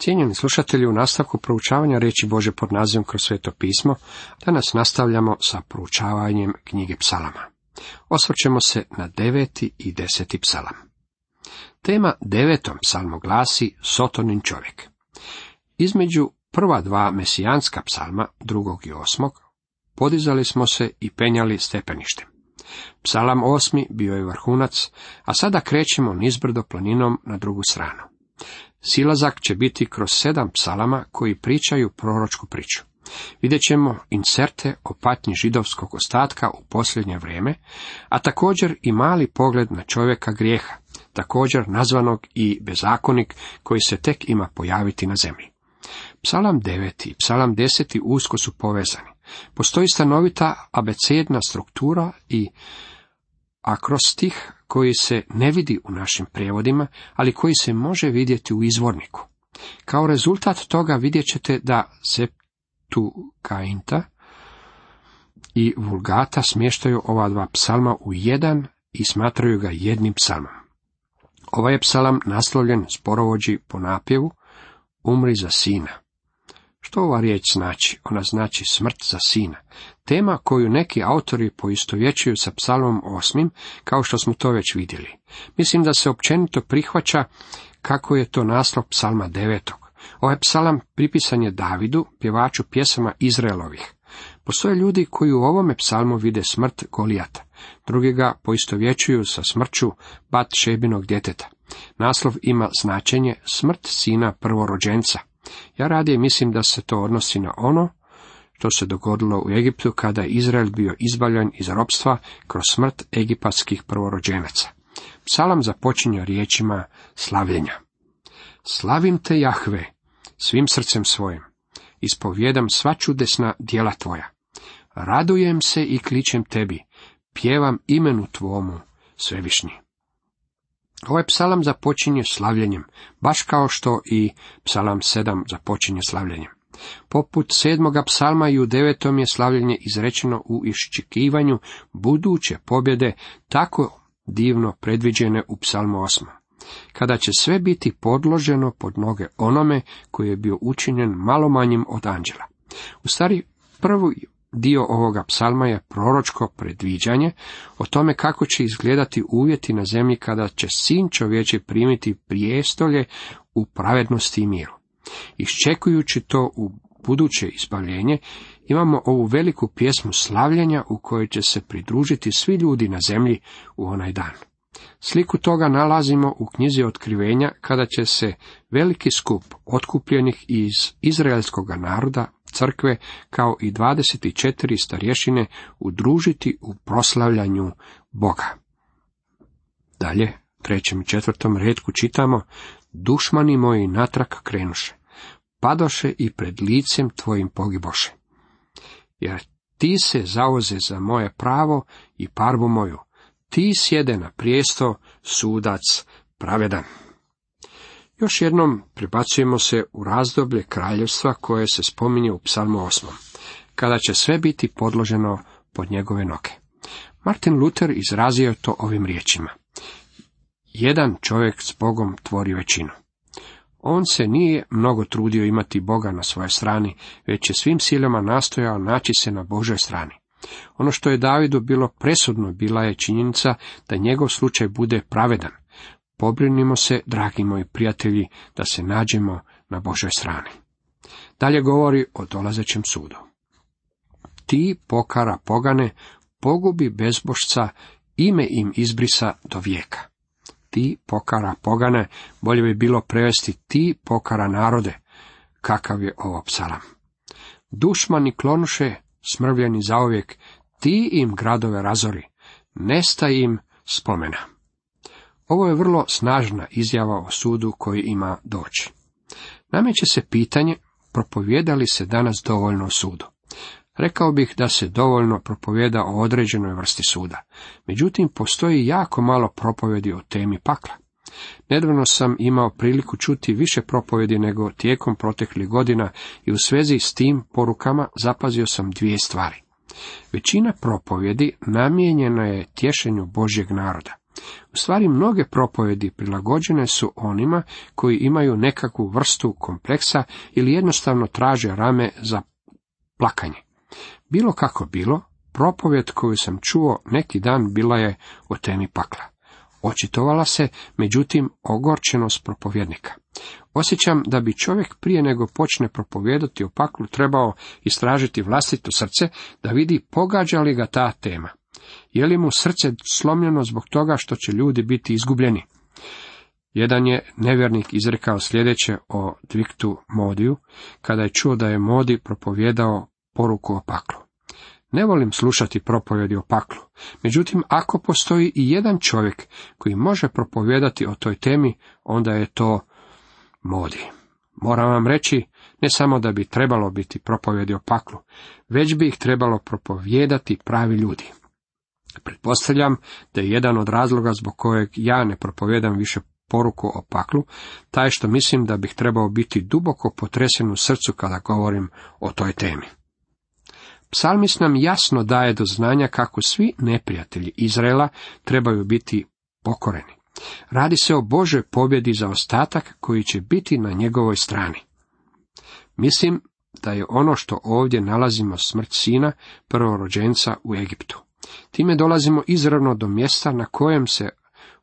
Cijenjeni slušatelji, u nastavku proučavanja reći Bože pod nazivom kroz sveto pismo, danas nastavljamo sa proučavanjem knjige psalama. Osvrćemo se na deveti i deseti psalam. Tema devetom psalmu glasi Sotonin čovjek. Između prva dva mesijanska psalma, drugog i osmog, podizali smo se i penjali stepeništem. Psalam osmi bio je vrhunac, a sada krećemo nizbrdo planinom na drugu stranu. Silazak će biti kroz sedam psalama koji pričaju proročku priču. Vidjet ćemo inserte o patnji židovskog ostatka u posljednje vrijeme, a također i mali pogled na čovjeka grijeha, također nazvanog i bezakonik koji se tek ima pojaviti na zemlji. Psalam 9. i psalam 10. usko su povezani. Postoji stanovita abecedna struktura i akrostih koji se ne vidi u našim prijevodima, ali koji se može vidjeti u izvorniku. Kao rezultat toga vidjet ćete da se tu kainta i vulgata smještaju ova dva psalma u jedan i smatraju ga jednim psalmom. Ovaj je psalam naslovljen sporovođi po napjevu Umri za sina. Što ova riječ znači? Ona znači smrt za sina. Tema koju neki autori poistovjećuju sa psalmom osmim, kao što smo to već vidjeli. Mislim da se općenito prihvaća kako je to naslov psalma devetog. Ovaj psalam pripisan je Davidu, pjevaču pjesama Izraelovih. Postoje ljudi koji u ovome psalmu vide smrt Golijata. Drugi ga poistovjećuju sa smrću Bat Šebinog djeteta. Naslov ima značenje smrt sina prvorođenca. Ja radije mislim da se to odnosi na ono što se dogodilo u Egiptu kada je Izrael bio izbavljen iz ropstva kroz smrt egipatskih prvorođenaca. Psalam započinje riječima slavljenja. Slavim te Jahve svim srcem svojim, ispovjedam sva čudesna djela tvoja. Radujem se i kličem tebi, pjevam imenu tvomu, svevišnji. Ovaj psalam započinje slavljenjem, baš kao što i psalam sedam započinje slavljenjem. Poput sedmoga psalma i u devetom je slavljenje izrečeno u iščekivanju buduće pobjede, tako divno predviđene u psalmu osmom. Kada će sve biti podloženo pod noge onome koji je bio učinjen malo manjim od anđela. U stvari, prvi dio ovoga psalma je proročko predviđanje o tome kako će izgledati uvjeti na zemlji kada će sin čovječe primiti prijestolje u pravednosti i miru. Iščekujući to u buduće izbavljenje, imamo ovu veliku pjesmu slavljenja u kojoj će se pridružiti svi ljudi na zemlji u onaj dan. Sliku toga nalazimo u knjizi otkrivenja kada će se veliki skup otkupljenih iz izraelskog naroda, crkve, kao i 24 starješine udružiti u proslavljanju Boga. Dalje, trećem i četvrtom redku čitamo, dušmani moji natrak krenuše, padoše i pred licem tvojim pogiboše. Jer ti se zaoze za moje pravo i parbu moju, ti sjede na prijesto, sudac pravedan. Još jednom prebacujemo se u razdoblje kraljevstva koje se spominje u psalmu 8. kada će sve biti podloženo pod njegove noge. Martin Luther izrazio to ovim riječima. Jedan čovjek s Bogom tvori većinu. On se nije mnogo trudio imati Boga na svojoj strani, već je svim silama nastojao naći se na Božoj strani. Ono što je Davidu bilo presudno bila je činjenica da njegov slučaj bude pravedan. Pobrinimo se, dragi moji prijatelji, da se nađemo na Božoj strani. Dalje govori o dolazećem sudu. Ti pokara pogane, pogubi bezbošca, ime im izbrisa do vijeka. Ti pokara pogane, bolje bi bilo prevesti ti pokara narode. Kakav je ovo psalam? Dušmani klonuše, smrvljeni zauvijek, ti im gradove razori, nestaj im spomena. Ovo je vrlo snažna izjava o sudu koji ima doći. Nameće se pitanje, propovjeda li se danas dovoljno o sudu? Rekao bih da se dovoljno propovjeda o određenoj vrsti suda. Međutim, postoji jako malo propovjedi o temi pakla. Nedavno sam imao priliku čuti više propovjedi nego tijekom proteklih godina i u svezi s tim porukama zapazio sam dvije stvari. Većina propovjedi namijenjena je tješenju Božjeg naroda. U stvari mnoge propovedi prilagođene su onima koji imaju nekakvu vrstu kompleksa ili jednostavno traže rame za plakanje. Bilo kako bilo, propovjed koju sam čuo neki dan bila je o temi pakla. Očitovala se, međutim, ogorčenost propovjednika. Osjećam da bi čovjek prije nego počne propovijedati o paklu trebao istražiti vlastito srce da vidi pogađa li ga ta tema. Je li mu srce slomljeno zbog toga što će ljudi biti izgubljeni? Jedan je nevjernik izrekao sljedeće o Dviktu Modiju, kada je čuo da je Modi propovjedao poruku o paklu. Ne volim slušati propovjedi o paklu, međutim, ako postoji i jedan čovjek koji može propovijedati o toj temi, onda je to Modi. Moram vam reći, ne samo da bi trebalo biti propovjedi o paklu, već bi ih trebalo propovijedati pravi ljudi. Pretpostavljam da je jedan od razloga zbog kojeg ja ne propovjedam više poruku o paklu, taj što mislim da bih trebao biti duboko potresen u srcu kada govorim o toj temi. Psalmist nam jasno daje do znanja kako svi neprijatelji Izraela trebaju biti pokoreni. Radi se o Božoj pobjedi za ostatak koji će biti na njegovoj strani. Mislim da je ono što ovdje nalazimo smrt sina prvorođenca u Egiptu. Time dolazimo izravno do mjesta na kojem se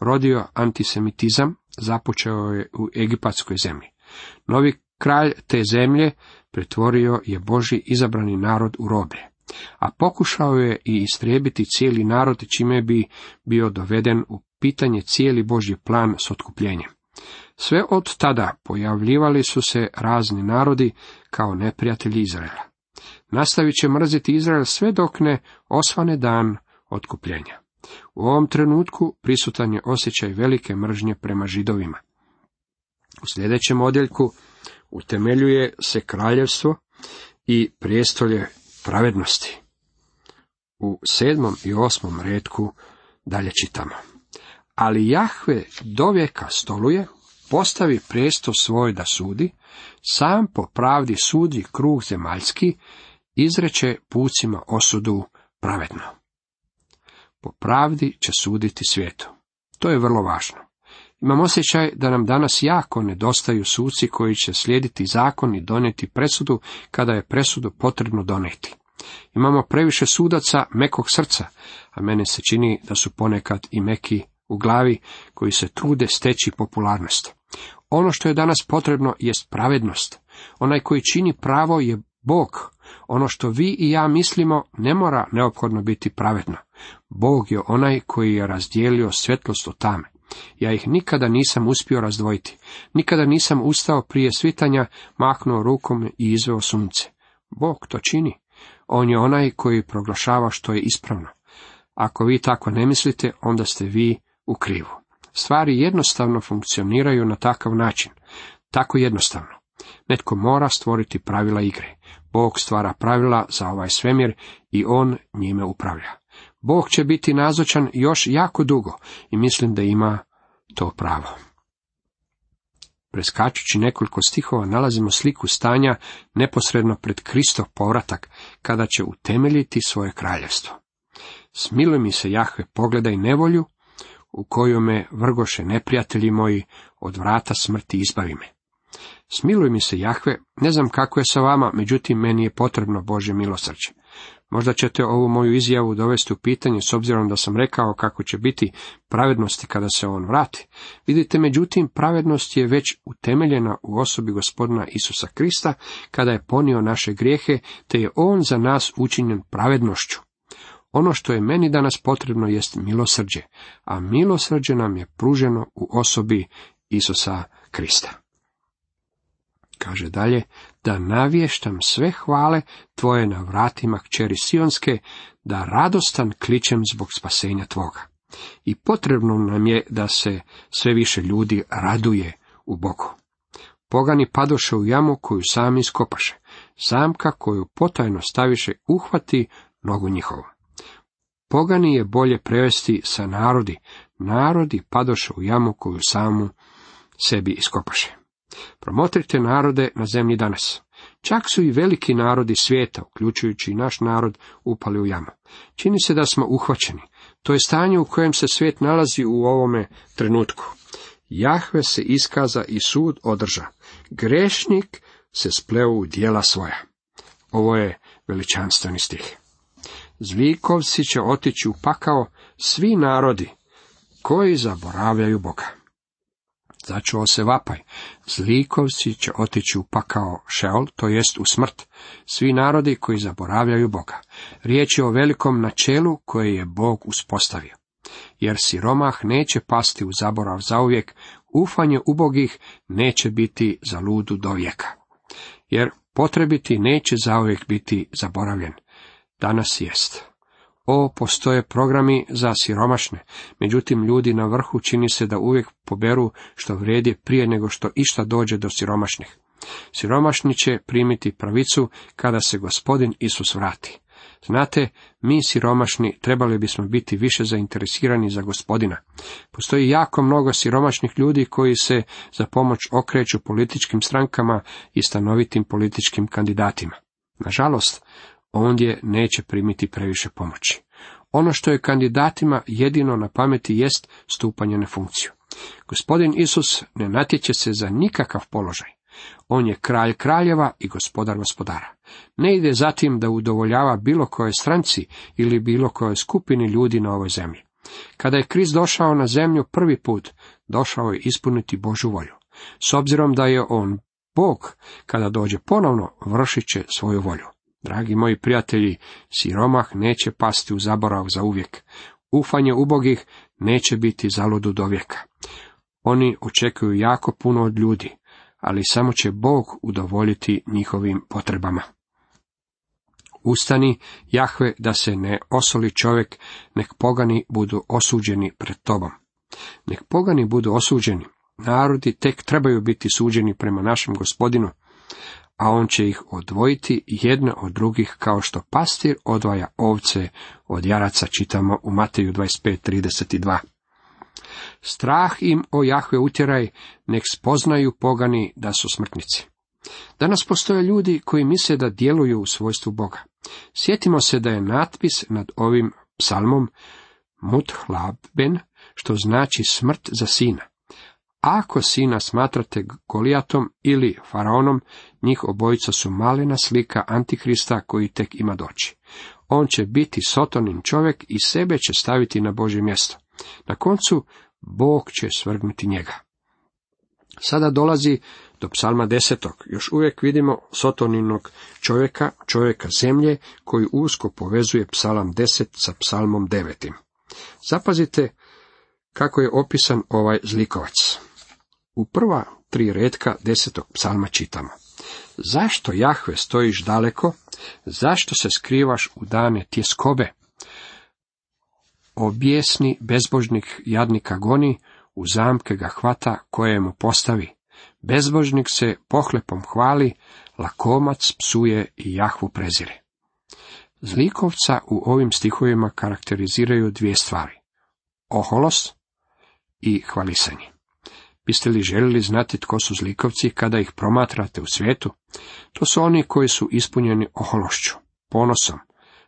rodio antisemitizam, započeo je u egipatskoj zemlji. Novi kralj te zemlje pretvorio je Boži izabrani narod u roblje, a pokušao je i istrijebiti cijeli narod čime bi bio doveden u pitanje cijeli Božji plan s otkupljenjem. Sve od tada pojavljivali su se razni narodi kao neprijatelji Izraela. Nastavit će mrziti Izrael sve dok ne osvane dan otkupljenja. U ovom trenutku prisutan je osjećaj velike mržnje prema židovima. U sljedećem odjeljku utemeljuje se kraljevstvo i prijestolje pravednosti. U sedmom i osmom redku dalje čitamo. Ali Jahve dovijeka stoluje, postavi presto svoj da sudi, sam po pravdi sudi krug zemaljski, izreče pucima osudu pravedno. Po pravdi će suditi svijetu. To je vrlo važno. Imam osjećaj da nam danas jako nedostaju suci koji će slijediti zakon i donijeti presudu kada je presudu potrebno donijeti. Imamo previše sudaca mekog srca, a mene se čini da su ponekad i meki u glavi koji se trude steći popularnost. Ono što je danas potrebno jest pravednost. Onaj koji čini pravo je Bog. Ono što vi i ja mislimo ne mora neophodno biti pravedno. Bog je onaj koji je razdijelio svjetlost od tame. Ja ih nikada nisam uspio razdvojiti. Nikada nisam ustao prije svitanja, maknuo rukom i izveo sunce. Bog to čini. On je onaj koji proglašava što je ispravno. Ako vi tako ne mislite, onda ste vi u krivu. Stvari jednostavno funkcioniraju na takav način. Tako jednostavno. Netko mora stvoriti pravila igre. Bog stvara pravila za ovaj svemir i on njime upravlja. Bog će biti nazočan još jako dugo i mislim da ima to pravo. Preskačući nekoliko stihova nalazimo sliku stanja neposredno pred Kristov povratak, kada će utemeljiti svoje kraljevstvo. Smiluj mi se, Jahve, pogledaj nevolju, u koju me vrgoše neprijatelji moji, od vrata smrti izbavi me. Smiluj mi se, Jahve, ne znam kako je sa vama, međutim meni je potrebno Bože milosrđe. Možda ćete ovu moju izjavu dovesti u pitanje s obzirom da sam rekao kako će biti pravednosti kada se on vrati. Vidite, međutim, pravednost je već utemeljena u osobi gospodina Isusa Krista kada je ponio naše grijehe, te je on za nas učinjen pravednošću. Ono što je meni danas potrebno jest milosrđe, a milosrđe nam je pruženo u osobi Isusa Krista. Kaže dalje, da navještam sve hvale tvoje na vratima kćeri Sionske, da radostan kličem zbog spasenja tvoga. I potrebno nam je da se sve više ljudi raduje u Bogu. Pogani padoše u jamu koju sami iskopaše, zamka koju potajno staviše uhvati nogu njihovu. Pogani je bolje prevesti sa narodi, narodi padoše u jamu koju samu sebi iskopaše. Promotrite narode na zemlji danas. Čak su i veliki narodi svijeta, uključujući i naš narod, upali u jamu. Čini se da smo uhvaćeni. To je stanje u kojem se svijet nalazi u ovome trenutku. Jahve se iskaza i sud održa. Grešnik se spleo u dijela svoja. Ovo je veličanstveni stih. Zlikovci će otići u pakao svi narodi koji zaboravljaju Boga. Začuo se vapaj. Zlikovci će otići u pakao šeol, to jest u smrt. Svi narodi koji zaboravljaju Boga. Riječ je o velikom načelu koje je Bog uspostavio. Jer siromah neće pasti u zaborav zauvijek, ufanje ubogih neće biti za ludu do vijeka. Jer potrebiti neće zauvijek biti zaboravljen. Danas jest. O, postoje programi za siromašne, međutim ljudi na vrhu čini se da uvijek poberu što vrijedi prije nego što išta dođe do siromašnih. Siromašni će primiti pravicu kada se gospodin Isus vrati. Znate, mi siromašni trebali bismo biti više zainteresirani za gospodina. Postoji jako mnogo siromašnih ljudi koji se za pomoć okreću političkim strankama i stanovitim političkim kandidatima. Nažalost, ondje neće primiti previše pomoći. Ono što je kandidatima jedino na pameti jest stupanje na funkciju. Gospodin Isus ne natječe se za nikakav položaj. On je kralj kraljeva i gospodar gospodara. Ne ide zatim da udovoljava bilo koje stranci ili bilo koje skupini ljudi na ovoj zemlji. Kada je Krist došao na zemlju prvi put, došao je ispuniti Božu volju. S obzirom da je on Bog, kada dođe ponovno, vršit će svoju volju. Dragi moji prijatelji, siromah neće pasti u zaborav za uvijek. Ufanje ubogih neće biti zaludu do vijeka. Oni očekuju jako puno od ljudi, ali samo će Bog udovoljiti njihovim potrebama. Ustani, Jahve, da se ne osoli čovjek, nek pogani budu osuđeni pred tobom. Nek pogani budu osuđeni. Narodi tek trebaju biti suđeni prema našem gospodinu, a on će ih odvojiti jedne od drugih kao što pastir odvaja ovce od jaraca, čitamo u Mateju 25.32. Strah im o Jahve utjeraj, nek spoznaju pogani da su smrtnici. Danas postoje ljudi koji misle da djeluju u svojstvu Boga. Sjetimo se da je natpis nad ovim psalmom Muthlabben, što znači smrt za sina. Ako sina smatrate Golijatom ili Faraonom, njih obojica su malena slika Antikrista koji tek ima doći. On će biti sotonin čovjek i sebe će staviti na Božje mjesto. Na koncu, Bog će svrgnuti njega. Sada dolazi do psalma desetog. Još uvijek vidimo sotoninog čovjeka, čovjeka zemlje, koji usko povezuje psalam deset sa psalmom devetim. Zapazite kako je opisan ovaj zlikovac. U prva tri redka desetog psalma čitamo. Zašto Jahve stojiš daleko? Zašto se skrivaš u dane tjeskobe? Objesni bezbožnik jadnika goni, u zamke ga hvata koje mu postavi. Bezbožnik se pohlepom hvali, lakomac psuje i Jahvu prezire. Zlikovca u ovim stihovima karakteriziraju dvije stvari. Oholost i hvalisanje. Biste li željeli znati tko su zlikovci kada ih promatrate u svijetu? To su oni koji su ispunjeni ohološću, ponosom,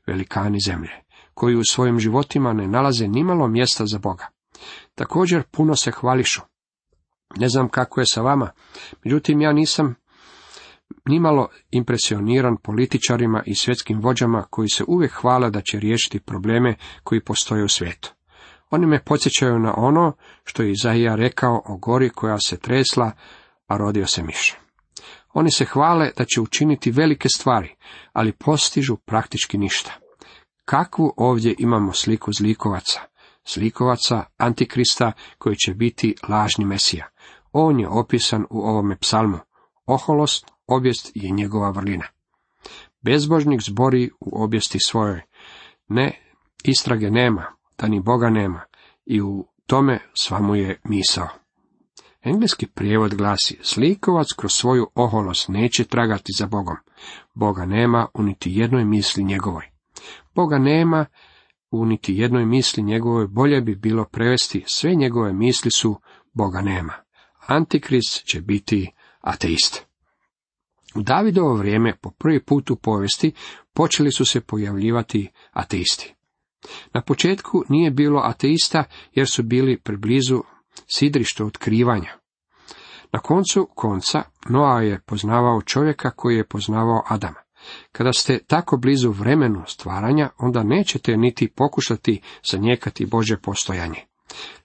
velikani zemlje, koji u svojim životima ne nalaze nimalo mjesta za Boga. Također puno se hvališu. Ne znam kako je sa vama, međutim ja nisam nimalo impresioniran političarima i svjetskim vođama koji se uvijek hvale da će riješiti probleme koji postoje u svijetu. Oni me podsjećaju na ono što je Izaija rekao o gori koja se tresla, a rodio se miš. Oni se hvale da će učiniti velike stvari, ali postižu praktički ništa. Kakvu ovdje imamo sliku zlikovaca? Slikovaca antikrista koji će biti lažni mesija. On je opisan u ovome psalmu. Oholost, objest je njegova vrlina. Bezbožnik zbori u objesti svojoj. Ne, istrage nema, da ni Boga nema i u tome svamu je misao. Engleski prijevod glasi, slikovac kroz svoju oholost neće tragati za Bogom. Boga nema u niti jednoj misli njegovoj. Boga nema u niti jednoj misli njegovoj, bolje bi bilo prevesti, sve njegove misli su Boga nema. Antikrist će biti ateist. U Davidovo vrijeme po prvi put u povijesti počeli su se pojavljivati ateisti. Na početku nije bilo ateista jer su bili preblizu sidrištu otkrivanja. Na koncu konca Noa je poznavao čovjeka koji je poznavao Adama. Kada ste tako blizu vremenu stvaranja, onda nećete niti pokušati zanijekati Bože postojanje.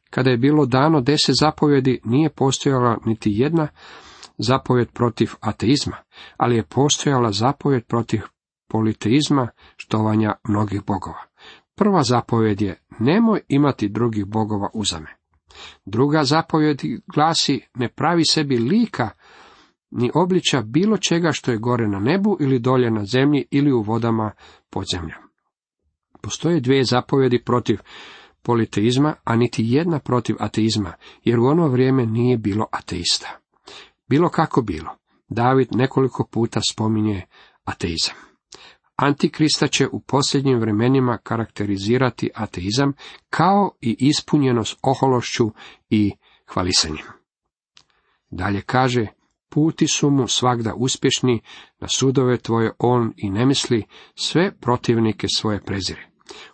Kada je bilo dano deset zapovjedi, nije postojala niti jedna zapovjed protiv ateizma, ali je postojala zapovjed protiv politeizma, štovanja mnogih bogova. Prva zapovjed je nemoj imati drugih bogova uzame. Druga zapovjed glasi ne pravi sebi lika ni obliča bilo čega što je gore na nebu ili dolje na zemlji ili u vodama pod zemljom. Postoje dvije zapovjedi protiv politeizma, a niti jedna protiv ateizma, jer u ono vrijeme nije bilo ateista. Bilo kako bilo, David nekoliko puta spominje ateizam. Antikrista će u posljednjim vremenima karakterizirati ateizam kao i ispunjenost ohološću i hvalisanjem. Dalje kaže, puti su mu svakda uspješni, na sudove tvoje on i ne misli, sve protivnike svoje prezire.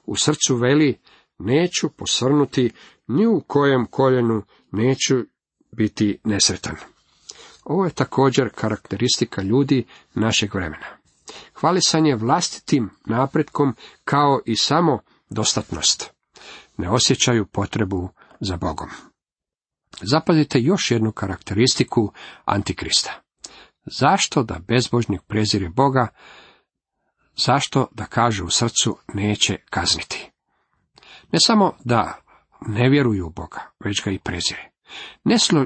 U srcu veli, neću posrnuti, ni u kojem koljenu neću biti nesretan. Ovo je također karakteristika ljudi našeg vremena. Hvalisanje vlastitim napretkom kao i samo dostatnost. Ne osjećaju potrebu za Bogom. Zapazite još jednu karakteristiku Antikrista. Zašto da bezbožnik prezire Boga, zašto da kaže u srcu neće kazniti? Ne samo da ne vjeruju u Boga, već ga i prezire. Neslo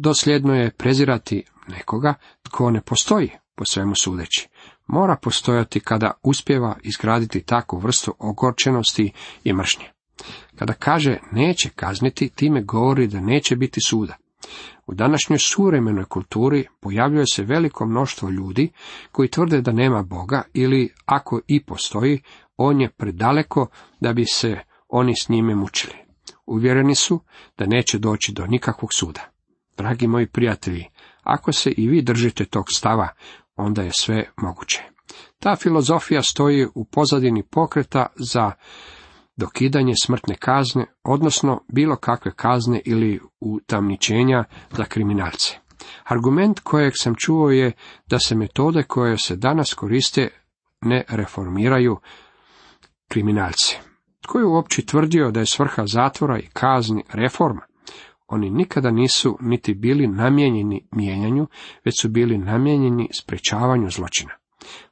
dosljedno je prezirati nekoga tko ne postoji, po svemu sudeći. Mora postojati kada uspjeva izgraditi takvu vrstu ogorčenosti i mržnje. Kada kaže neće kazniti, time govori da neće biti suda. U današnjoj suvremenoj kulturi pojavljuje se veliko mnoštvo ljudi koji tvrde da nema Boga ili ako i postoji, on je predaleko da bi se oni s njime mučili. Uvjereni su da neće doći do nikakvog suda. Dragi moji prijatelji, ako se i vi držite tog stava, onda je sve moguće. Ta filozofija stoji u pozadini pokreta za dokidanje smrtne kazne, odnosno bilo kakve kazne ili utamničenja za kriminalce. Argument kojeg sam čuo je da se metode koje se danas koriste ne reformiraju kriminalce. Tko je uopće tvrdio da je svrha zatvora i kazni reforma? Oni nikada nisu niti bili namijenjeni mijenjanju, već su bili namijenjeni sprečavanju zločina.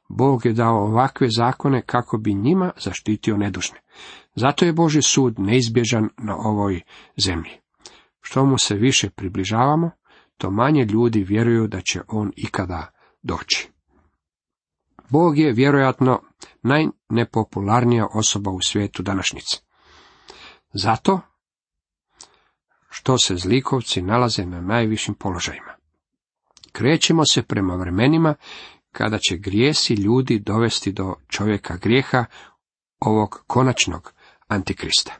Bog je dao ovakve zakone kako bi njima zaštitio nedužne. Zato je Boži sud neizbježan na ovoj zemlji. Što mu se više približavamo, to manje ljudi vjeruju da će on ikada doći. Bog je vjerojatno najnepopularnija osoba u svijetu današnjice. Zato što se zlikovci nalaze na najvišim položajima. Krećemo se prema vremenima kada će grijesi ljudi dovesti do čovjeka grijeha ovog konačnog antikrista.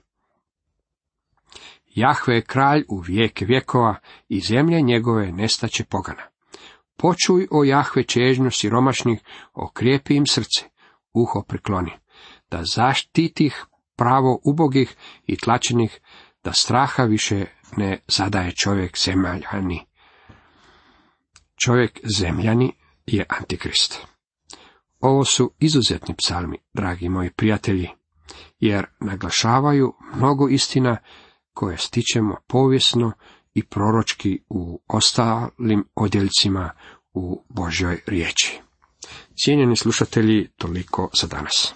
Jahve je kralj u vijeke vjekova i zemlje njegove nestaće pogana. Počuj o Jahve čežnju siromašnih, okrijepi im srce, uho prikloni, da zaštitih pravo ubogih i tlačenih, da straha više ne zadaje čovjek zemljani. Čovjek zemljani je antikrist. Ovo su izuzetni psalmi, dragi moji prijatelji, jer naglašavaju mnogo istina koje stičemo povijesno i proročki u ostalim odjeljcima u Božjoj riječi. Cijenjeni slušatelji, toliko za danas.